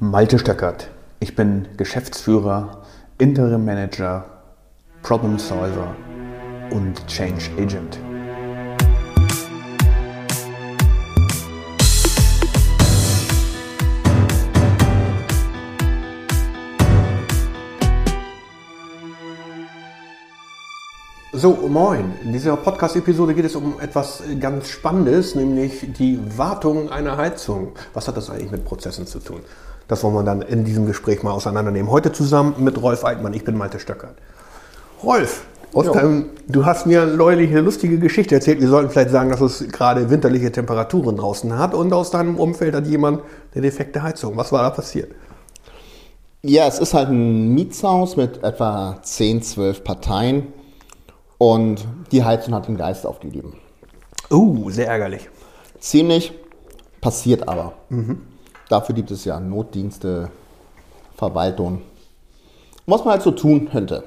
Malte Stöckert. Ich bin Geschäftsführer, Interim Manager, Problem Solver und Change Agent. So, moin. In dieser Podcast-Episode geht es um etwas ganz Spannendes, nämlich die Wartung einer Heizung. Was hat das eigentlich mit Prozessen zu tun? Das wollen wir dann in diesem Gespräch mal auseinandernehmen. Heute zusammen mit Rolf Eitmann. Ich bin Malte Stöckert. Rolf, deinem, du hast mir neulich eine lustige Geschichte erzählt. Wir sollten vielleicht sagen, dass es gerade winterliche Temperaturen draußen hat und aus deinem Umfeld hat jemand eine defekte Heizung. Was war da passiert? Ja, es ist halt ein Mietshaus mit etwa 10, 12 Parteien und die Heizung hat den Geist aufgegeben. Uh, sehr ärgerlich. Ziemlich, passiert aber. Mhm. Dafür gibt es ja Notdienste, Verwaltung. Was man halt so tun könnte.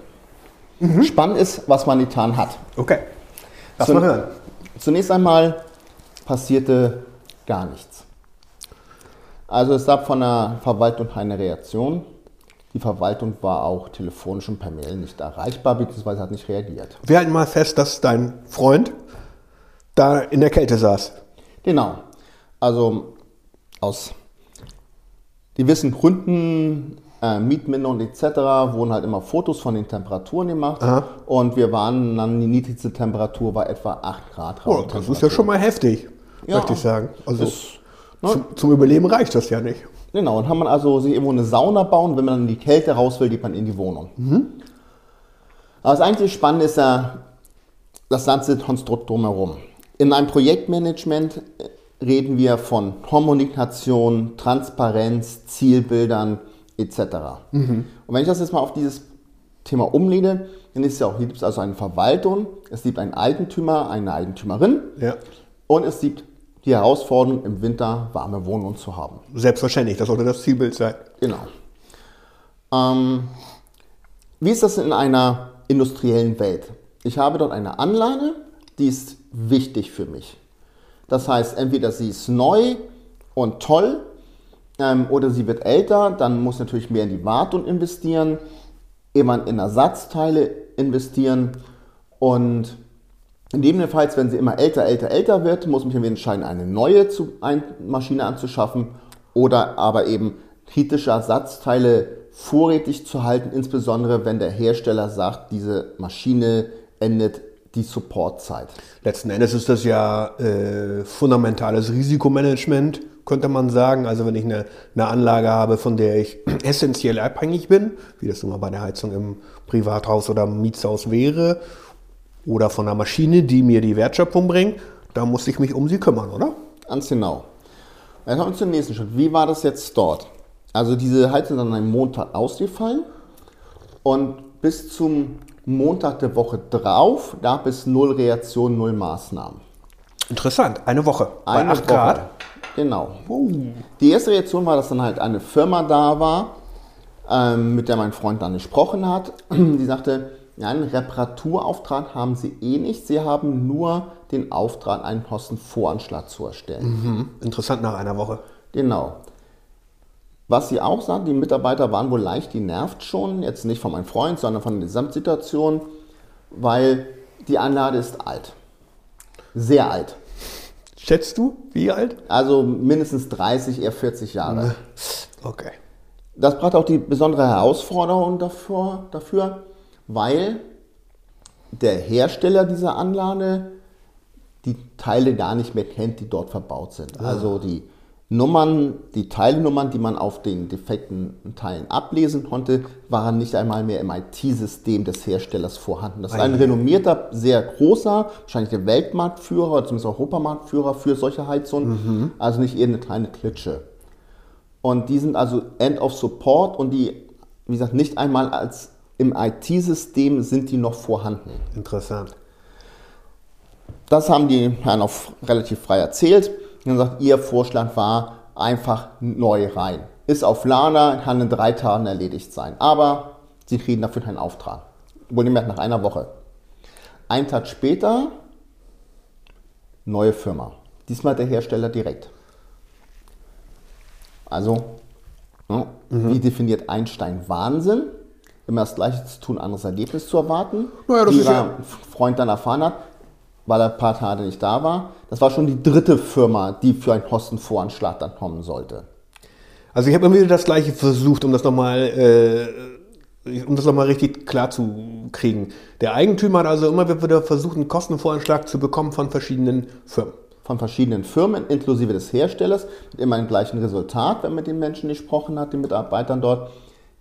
Mhm. Spannend ist, was man getan hat. Okay. Lass Zun mal hören. Zunächst einmal passierte gar nichts. Also es gab von der Verwaltung eine Reaktion. Die Verwaltung war auch telefonisch und per Mail nicht erreichbar, beziehungsweise hat nicht reagiert. Wir halten mal fest, dass dein Freund da in der Kälte saß. Genau. Also aus gewissen Gründen, äh, Mietmindern etc., wurden halt immer Fotos von den Temperaturen gemacht. Aha. Und wir waren dann, die niedrigste Temperatur war etwa 8 Grad. Oh, das ist ja schon mal heftig, ja, möchte ich sagen. Also ist, ne? zum, zum Überleben reicht das ja nicht. Genau, und haben man also sich irgendwo eine Sauna bauen, wenn man dann in die Kälte raus will, geht man in die Wohnung. Mhm. Aber das eigentlich Spannende ist ja das ganze Konstrukt drumherum. In einem Projektmanagement äh, reden wir von Kommunikation, Transparenz, Zielbildern etc. Mhm. Und wenn ich das jetzt mal auf dieses Thema umlege, dann ist ja auch, hier gibt es also eine Verwaltung, es gibt einen Eigentümer, eine Eigentümerin ja. und es gibt die Herausforderung, im Winter warme Wohnungen zu haben. Selbstverständlich, das sollte das Zielbild sein. Genau. Ähm, wie ist das in einer industriellen Welt? Ich habe dort eine Anlage, die ist wichtig für mich. Das heißt, entweder sie ist neu und toll ähm, oder sie wird älter, dann muss natürlich mehr in die Wartung investieren, immer in Ersatzteile investieren. Und Gegebenenfalls, wenn sie immer älter, älter, älter wird, muss mich entscheiden, eine neue zu, ein, Maschine anzuschaffen oder aber eben kritische Ersatzteile vorrätig zu halten, insbesondere wenn der Hersteller sagt, diese Maschine endet die Supportzeit. Letzten Endes ist das ja äh, fundamentales Risikomanagement, könnte man sagen. Also wenn ich eine, eine Anlage habe, von der ich essentiell abhängig bin, wie das nun mal bei der Heizung im Privathaus oder im Mietshaus wäre, oder von einer Maschine, die mir die Wertschöpfung bringt, da muss ich mich um sie kümmern, oder? Ganz genau. Dann kommen wir zum nächsten Schritt. Wie war das jetzt dort? Also diese Heizung ist an einem Montag ausgefallen und bis zum Montag der Woche drauf gab es null Reaktionen, null Maßnahmen. Interessant, eine Woche. Eine bei 8 Woche. Grad. Genau. Uh. Die erste Reaktion war, dass dann halt eine Firma da war, ähm, mit der mein Freund dann gesprochen hat. Die sagte, ja, einen Reparaturauftrag haben Sie eh nicht. Sie haben nur den Auftrag, einen Kostenvoranschlag zu erstellen. Mhm. Interessant nach einer Woche. Genau. Was sie auch sagt, die Mitarbeiter waren wohl leicht genervt schon, jetzt nicht von meinem Freund, sondern von der Gesamtsituation, weil die Anlage ist alt. Sehr alt. Schätzt du, wie alt? Also mindestens 30, eher 40 Jahre. Okay. Das brachte auch die besondere Herausforderung dafür, dafür weil der Hersteller dieser Anlage die Teile gar nicht mehr kennt, die dort verbaut sind. Ah. Also die Nummern, die Teilnummern, die man auf den defekten Teilen ablesen konnte, waren nicht einmal mehr im IT-System des Herstellers vorhanden. Das ist ein renommierter, sehr großer, wahrscheinlich der Weltmarktführer oder zumindest Europamarktführer für solche Heizungen, mhm. also nicht irgendeine kleine Klitsche. Und die sind also End of Support und die, wie gesagt, nicht einmal als im IT-System sind die noch vorhanden. Interessant. Das haben die Herren auch relativ frei erzählt. Und sagt, ihr Vorschlag war einfach neu rein. Ist auf Lana, kann in drei Tagen erledigt sein. Aber sie kriegen dafür keinen Auftrag. Wohlgemerkt nach einer Woche. Ein Tag später, neue Firma. Diesmal der Hersteller direkt. Also, Wie definiert Einstein Wahnsinn? Immer das Gleiche zu tun, anderes Ergebnis zu erwarten. Naja, wie ihr ja- Freund dann erfahren hat, weil er ein paar Tage nicht da war. Das war schon die dritte Firma, die für einen Kostenvoranschlag dann kommen sollte. Also ich habe immer wieder das Gleiche versucht, um das nochmal äh, um das nochmal richtig klar zu kriegen. Der Eigentümer hat also immer wieder versucht, einen Kostenvoranschlag zu bekommen von verschiedenen Firmen. Von verschiedenen Firmen, inklusive des Herstellers, mit immer dem gleichen Resultat, wenn man mit den Menschen gesprochen hat, den Mitarbeitern dort.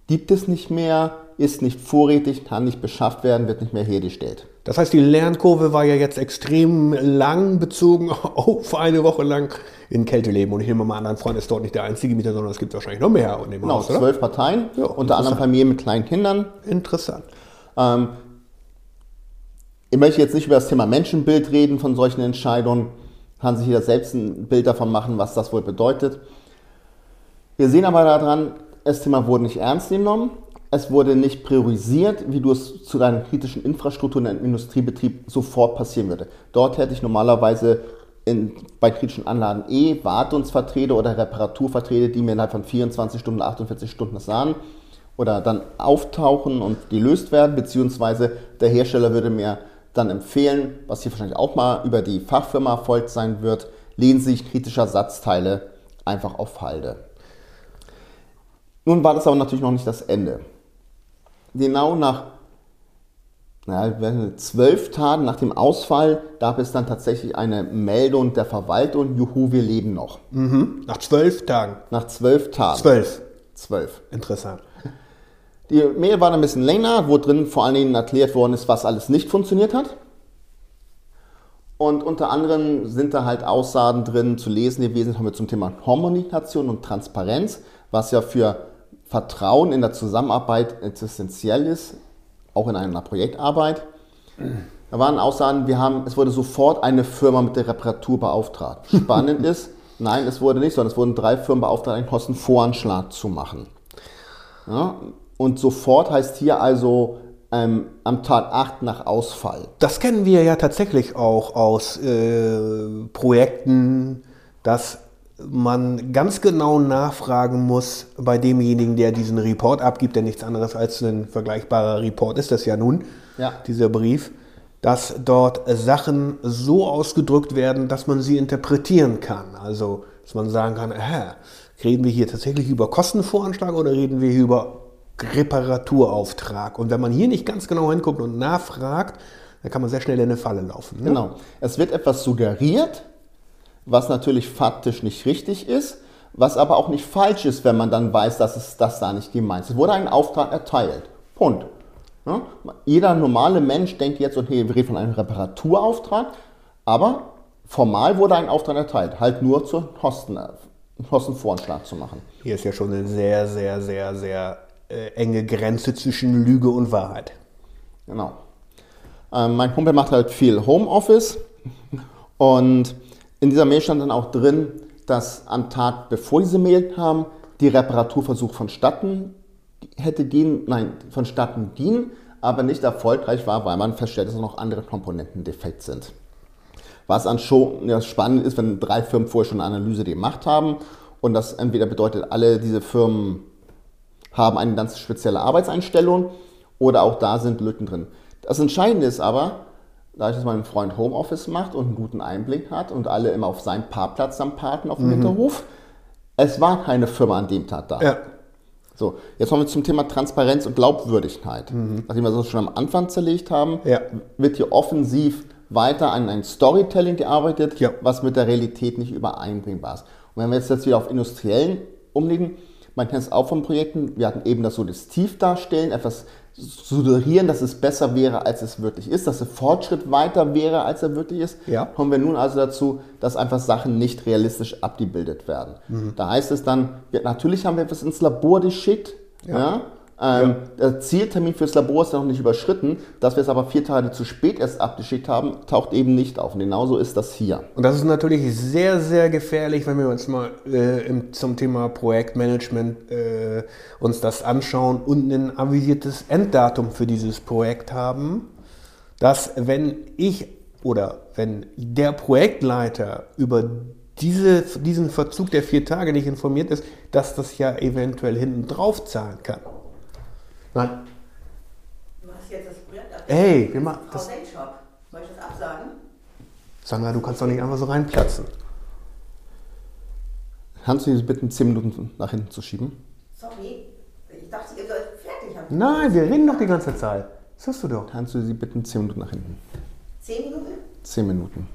Gibt es nicht mehr, ist nicht vorrätig, kann nicht beschafft werden, wird nicht mehr hergestellt. Das heißt, die Lernkurve war ja jetzt extrem lang bezogen auf eine Woche lang in Kälte leben. Und ich nehme mal an, dein Freund ist dort nicht der einzige Mieter, sondern es gibt wahrscheinlich noch mehr in dem Genau, Haus, oder? zwölf Parteien, Ja, unter anderem Familien mit kleinen Kindern. Interessant. Ähm, ich möchte jetzt nicht über das Thema Menschenbild reden von solchen Entscheidungen. Kann sich jeder selbst ein Bild davon machen, was das wohl bedeutet. Wir sehen aber daran, das Thema wurde nicht ernst genommen. Es wurde nicht priorisiert, wie du es zu deinen kritischen Infrastrukturen in einem Industriebetrieb sofort passieren würde. Dort hätte ich normalerweise in, bei kritischen Anlagen eh Wartungsverträge oder Reparaturverträge, die mir innerhalb von 24 Stunden, 48 Stunden das sagen oder dann auftauchen und gelöst werden, beziehungsweise der Hersteller würde mir dann empfehlen, was hier wahrscheinlich auch mal über die Fachfirma erfolgt sein wird, lehnen sich kritische Ersatzteile einfach auf Halde. Nun war das aber natürlich noch nicht das Ende. Genau nach naja, zwölf Tagen nach dem Ausfall gab es dann tatsächlich eine Meldung der Verwaltung, juhu, wir leben noch. Mhm. Nach zwölf Tagen. Nach zwölf Tagen. Zwölf. Zwölf. Interessant. Die Mail war dann ein bisschen länger, wo drin vor allen Dingen erklärt worden ist, was alles nicht funktioniert hat. Und unter anderem sind da halt Aussagen drin zu lesen gewesen, haben wir zum Thema Kommunikation und Transparenz, was ja für Vertrauen in der Zusammenarbeit existenziell ist, auch in einer Projektarbeit. Da waren Aussagen, wir haben, es wurde sofort eine Firma mit der Reparatur beauftragt. Spannend ist, nein, es wurde nicht, sondern es wurden drei Firmen beauftragt, einen Kostenvoranschlag zu machen. Ja, und sofort heißt hier also ähm, am Tag 8 nach Ausfall. Das kennen wir ja tatsächlich auch aus äh, Projekten, dass man ganz genau nachfragen muss bei demjenigen, der diesen Report abgibt, der nichts anderes als ein vergleichbarer Report ist, das ja nun, Ja. dieser Brief, dass dort Sachen so ausgedrückt werden, dass man sie interpretieren kann. Also, dass man sagen kann, hä, reden wir hier tatsächlich über Kostenvoranschlag oder reden wir hier über Reparaturauftrag? Und wenn man hier nicht ganz genau hinguckt und nachfragt, dann kann man sehr schnell in eine Falle laufen. Ne? Genau. Es wird etwas suggeriert, was natürlich faktisch nicht richtig ist, was aber auch nicht falsch ist, wenn man dann weiß, dass es das da nicht gemeint ist. Es wurde ein Auftrag erteilt. Punkt. Ja? Jeder normale Mensch denkt jetzt, okay, wir reden von einem Reparaturauftrag, aber formal wurde ein Auftrag erteilt, halt nur zur Kosten, Kostenvoranschlag zu machen. Hier ist ja schon eine sehr, sehr, sehr, sehr äh, enge Grenze zwischen Lüge und Wahrheit. Genau. Ähm, mein Kumpel macht halt viel Homeoffice und in dieser Mail stand dann auch drin, dass am Tag, bevor diese Mail kam, die Reparaturversuch vonstatten hätte gehen, nein, vonstatten ging, aber nicht erfolgreich war, weil man feststellt, dass noch andere Komponenten defekt sind. Was an schon ja, spannend ist, wenn drei Firmen vorher schon eine Analyse gemacht haben und das entweder bedeutet, alle diese Firmen haben eine ganz spezielle Arbeitseinstellung oder auch da sind Lücken drin. Das Entscheidende ist aber, dadurch, dass mein Freund Homeoffice macht und einen guten Einblick hat und alle immer auf seinem Parkplatz dann parken auf dem Hinterhof, es war keine Firma an dem Tag da. Ja. So, jetzt kommen wir zum Thema Transparenz und Glaubwürdigkeit. Nachdem wir das schon am Anfang zerlegt haben, Ja. wird hier offensiv weiter an ein Storytelling gearbeitet, Ja. was mit der Realität nicht übereinbringbar ist. Und wenn wir jetzt, jetzt wieder auf industriellen umlegen, man kennt es auch von Projekten, wir hatten eben das Suggestiv darstellen, etwas suggerieren, dass es besser wäre, als es wirklich ist, dass der Fortschritt weiter wäre, als er wirklich ist, Ja. kommen wir nun also dazu, dass einfach Sachen nicht realistisch abgebildet werden. Da heißt es dann, ja, natürlich haben wir etwas ins Labor geschickt, ja. Ähm, Der Zieltermin fürs Labor ist noch nicht überschritten, dass wir es aber vier Tage zu spät erst abgeschickt haben, taucht eben nicht auf. Und genauso ist das hier. Und das ist natürlich sehr, sehr gefährlich, wenn wir uns mal äh, im, zum Thema Projektmanagement äh, uns das anschauen und ein avisiertes Enddatum für dieses Projekt haben, dass wenn ich oder wenn der Projektleiter über diese, diesen Verzug der vier Tage nicht informiert ist, dass das ja eventuell hinten drauf zahlen kann. Nein. Du hast jetzt das Projekt ab. Ey, wir machen das. Shop. Soll ich das absagen? Sandra, du kannst doch nicht einfach so reinplatzen. Kannst du Sie bitten, 10 Minuten nach hinten zu schieben? Sorry. Ich dachte, ihr seid fertig. Ihr Nein, wir reden doch die ganze Zeit. Das hörst du doch. Kannst du Sie bitten, 10 Minuten nach hinten? Zehn Minuten? 10 Minuten.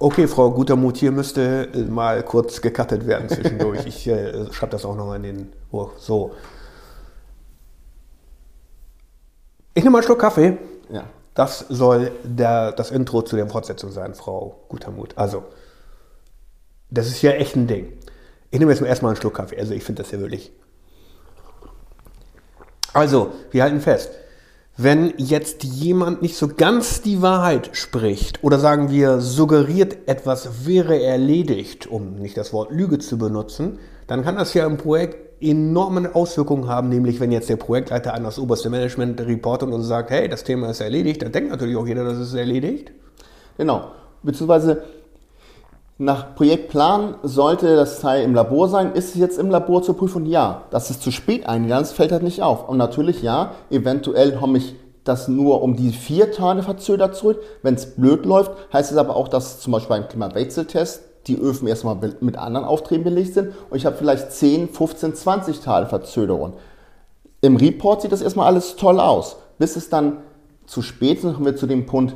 Okay, Frau Gutermut, hier müsste äh, mal kurz gecuttet werden zwischendurch. Ich äh, schreibe das auch noch in den. Oh, so. Ich nehme mal einen Schluck Kaffee. Ja. Das soll der, das Intro zu der Fortsetzung sein, Frau Gutermut. Also, das ist ja echt ein Ding. Ich nehme jetzt mal erstmal einen Schluck Kaffee. Also, ich finde das ja wirklich. Also, wir halten fest. Wenn jetzt jemand nicht so ganz die Wahrheit spricht oder sagen wir suggeriert, etwas wäre erledigt, um nicht das Wort Lüge zu benutzen, dann kann das ja im Projekt enorme Auswirkungen haben, nämlich wenn jetzt der Projektleiter an das oberste Management reportet und sagt, hey, das Thema ist erledigt, dann denkt natürlich auch jeder, dass es erledigt. Genau. Beziehungsweise nach Projektplan sollte das Teil im Labor sein. Ist es jetzt im Labor zur Prüfung? Ja. Dass es zu spät eingegangen fällt halt nicht auf. Und natürlich ja, eventuell komme ich das nur um die vier Tage verzögert zurück. Wenn es blöd läuft, heißt es aber auch, dass zum Beispiel beim Klimawechseltest die Öfen erstmal mit anderen Aufträgen belegt sind und ich habe vielleicht 10, 15, 20 Tage Verzögerung. Im Report sieht das erstmal alles toll aus. Bis es dann zu spät ist, kommen wir zu dem Punkt,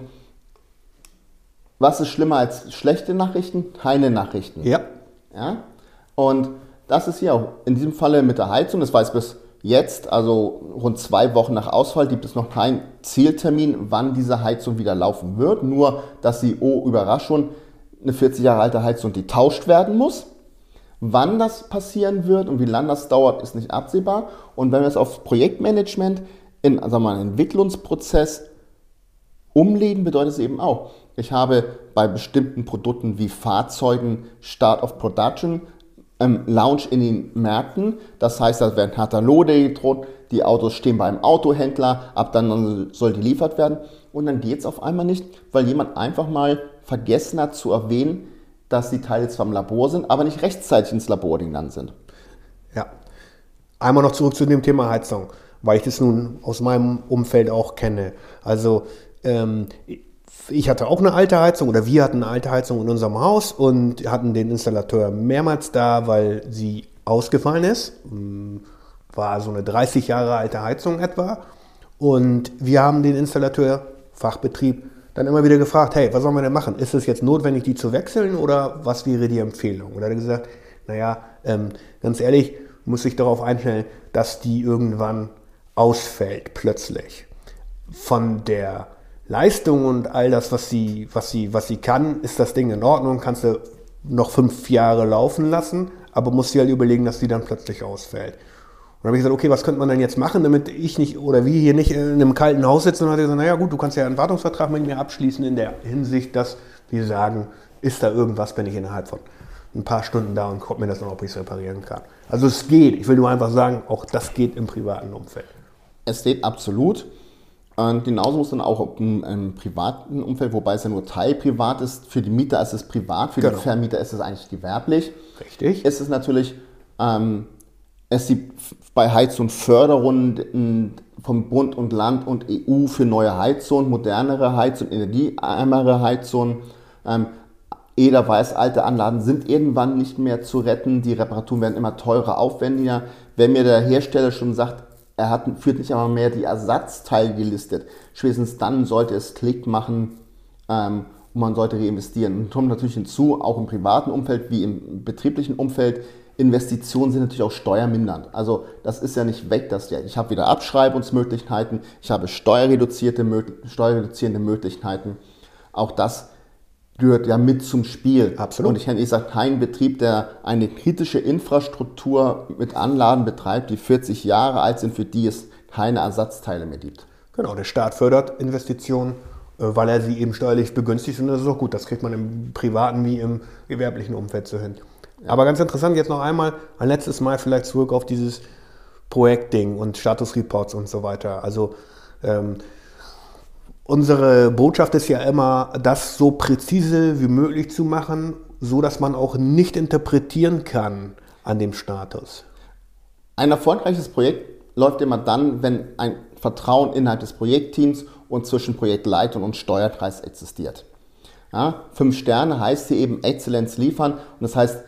was ist schlimmer als schlechte Nachrichten? Keine Nachrichten. Ja. Ja? Und das ist hier auch in diesem Falle mit der Heizung, das weiß bis jetzt, also rund zwei Wochen nach Ausfall, gibt es noch keinen Zieltermin, wann diese Heizung wieder laufen wird. Nur, dass sie, oh Überraschung, eine 40 Jahre alte Heizung, die tauscht werden muss. Wann das passieren wird und wie lange das dauert, ist nicht absehbar. Und wenn wir es auf Projektmanagement in sagen wir mal, einen Entwicklungsprozess umlegen, bedeutet es eben auch, ich habe bei bestimmten Produkten wie Fahrzeugen Start of Production, ähm, Launch in den Märkten. Das heißt, da werden Kataloge gedruckt, die Autos stehen beim Autohändler, ab dann soll geliefert werden. Und dann geht es auf einmal nicht, weil jemand einfach mal vergessen hat zu erwähnen, dass die Teile zwar im Labor sind, aber nicht rechtzeitig ins Labor gegangen sind. Ja. Einmal noch zurück zu dem Thema Heizung, weil ich das nun aus meinem Umfeld auch kenne. Also ähm, ich hatte auch eine alte Heizung oder wir hatten eine alte Heizung in unserem Haus und hatten den Installateur mehrmals da, weil sie ausgefallen ist. War so eine 30 Jahre alte Heizung etwa. Und wir haben den Installateur, Fachbetrieb, dann immer wieder gefragt, hey, was sollen wir denn machen? Ist es jetzt notwendig, die zu wechseln oder was wäre die Empfehlung? Und er hat gesagt, naja, ähm, ganz ehrlich, muss ich darauf einstellen, dass die irgendwann ausfällt, plötzlich. Von der Leistung und all das, was sie, was, sie, was sie kann, ist das Ding in Ordnung, kannst du noch fünf Jahre laufen lassen, aber musst dir halt überlegen, dass die dann plötzlich ausfällt. Und dann habe ich gesagt, okay, was könnte man denn jetzt machen, damit ich nicht oder wir hier nicht in einem kalten Haus sitzen? Und dann hat er gesagt, naja gut, du kannst ja einen Wartungsvertrag mit mir abschließen in der Hinsicht, dass wir sagen, ist da irgendwas, wenn ich innerhalb von ein paar Stunden da und guck mir das noch, ob ich es reparieren kann. Also es geht. Ich will nur einfach sagen, auch das geht im privaten Umfeld. Es geht absolut. Und genauso muss dann auch im, im, privaten Umfeld, wobei es ja nur teilprivat ist, für die Mieter ist es privat, für Genau. die Vermieter ist es eigentlich gewerblich. Richtig. Ist es natürlich, ähm, es gibt bei Heizung Förderungen vom Bund und Land und EU für neue Heizungen, modernere Heizungen, energieärmere Heizungen. Ähm, jeder weiß, alte Anlagen sind irgendwann nicht mehr zu retten. Die Reparaturen werden immer teurer, aufwendiger. Wenn mir der Hersteller schon sagt, er hat, führt nicht einmal mehr die Ersatzteile gelistet, spätestens dann sollte es Klick machen ähm, und man sollte reinvestieren. Und kommt natürlich hinzu, auch im privaten Umfeld wie im betrieblichen Umfeld, Investitionen sind natürlich auch steuermindernd. Also das ist ja nicht weg, das Geld. Ich habe wieder Abschreibungsmöglichkeiten, ich habe steuerreduzierte, steuerreduzierende Möglichkeiten. Auch das gehört ja mit zum Spiel. Absolut. Und ich hätte gesagt, kein Betrieb, der eine kritische Infrastruktur mit Anlagen betreibt, die 40 Jahre alt sind, für die es keine Ersatzteile mehr gibt. Genau, der Staat fördert Investitionen, äh, weil er sie eben steuerlich begünstigt und das ist auch gut. Das kriegt man im privaten wie im gewerblichen Umfeld so hin. Aber ganz interessant, jetzt noch einmal ein letztes Mal vielleicht zurück auf dieses Projektding und Statusreports und so weiter. Also ähm, unsere Botschaft ist ja immer, das so präzise wie möglich zu machen, so dass man auch nicht interpretieren kann an dem Status. Ein erfolgreiches Projekt läuft immer dann, wenn ein Vertrauen innerhalb des Projektteams und zwischen Projektleitung und Steuerkreis existiert. Ja, fünf Sterne heißt hier eben Exzellenz liefern und das heißt,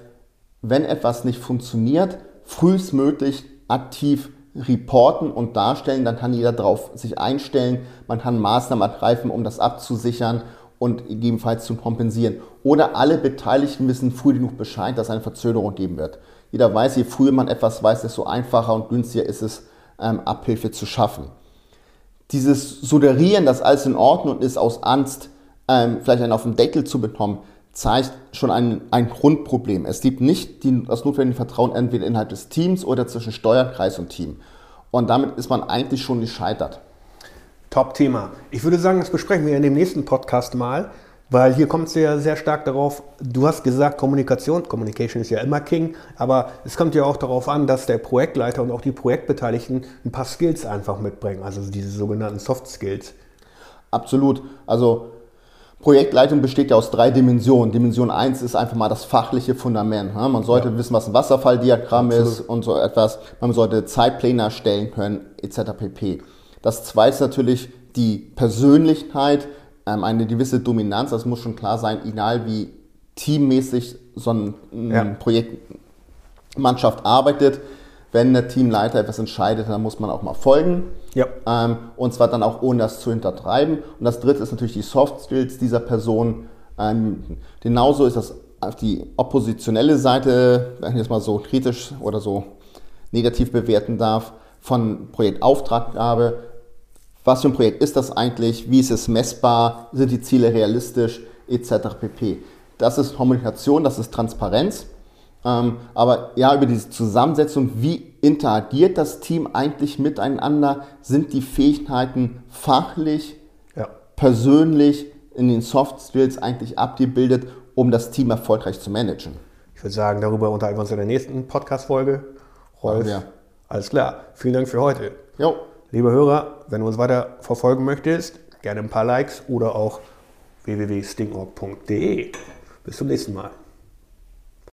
wenn etwas nicht funktioniert, frühestmöglich aktiv reporten und darstellen, dann kann jeder darauf sich einstellen, man kann Maßnahmen ergreifen, um das abzusichern und gegebenenfalls zu kompensieren. Oder alle Beteiligten wissen früh genug Bescheid, dass es eine Verzögerung geben wird. Jeder weiß, je früher man etwas weiß, desto einfacher und günstiger ist es, ähm, Abhilfe zu schaffen. Dieses Suggerieren, dass alles in Ordnung ist, aus Angst, ähm, vielleicht einen auf den Deckel zu bekommen, zeigt schon ein, ein Grundproblem. Es gibt nicht die, das notwendige Vertrauen entweder innerhalb des Teams oder zwischen Steuerkreis und Team. Und damit ist man eigentlich schon gescheitert. Top-Thema. Ich würde sagen, das besprechen wir in dem nächsten Podcast mal, weil hier kommt es ja sehr stark darauf, du hast gesagt Kommunikation, Communication ist ja immer King, aber es kommt ja auch darauf an, dass der Projektleiter und auch die Projektbeteiligten ein paar Skills einfach mitbringen, also diese sogenannten Soft Skills. Absolut. Also Projektleitung besteht ja aus drei Dimensionen. Dimension 1 ist einfach mal das fachliche Fundament. Man sollte ja. wissen, was ein Wasserfalldiagramm Absolut. ist und so etwas. Man sollte Zeitpläne erstellen können, etc. pp. Das zweite ist natürlich die Persönlichkeit, ähm, eine gewisse Dominanz. Das muss schon klar sein, egal wie teammäßig so eine ja. Projektmannschaft arbeitet wenn der Teamleiter etwas entscheidet, dann muss man auch mal folgen. Ja. Ähm, und zwar dann auch ohne das zu hintertreiben. Und das dritte ist natürlich die Soft Skills dieser Person. Ähm, genauso ist das auf die oppositionelle Seite, wenn ich das mal so kritisch oder so negativ bewerten darf, von Projektauftraggabe. Was für ein Projekt ist das eigentlich? Wie ist es messbar? Sind die Ziele realistisch? Etc. pp. Das ist Kommunikation, das ist Transparenz. Ähm, aber ja, über diese Zusammensetzung, wie interagiert das Team eigentlich miteinander? Sind die Fähigkeiten fachlich, ja. persönlich in den Soft Skills eigentlich abgebildet, um das Team erfolgreich zu managen? Ich würde sagen, darüber unterhalten wir uns in der nächsten Podcast-Folge. Rolf, ja. alles klar. Vielen Dank für heute. Jo. Liebe Hörer, wenn du uns weiter verfolgen möchtest, gerne ein paar Likes oder auch www.stingorg.de. Bis zum nächsten Mal.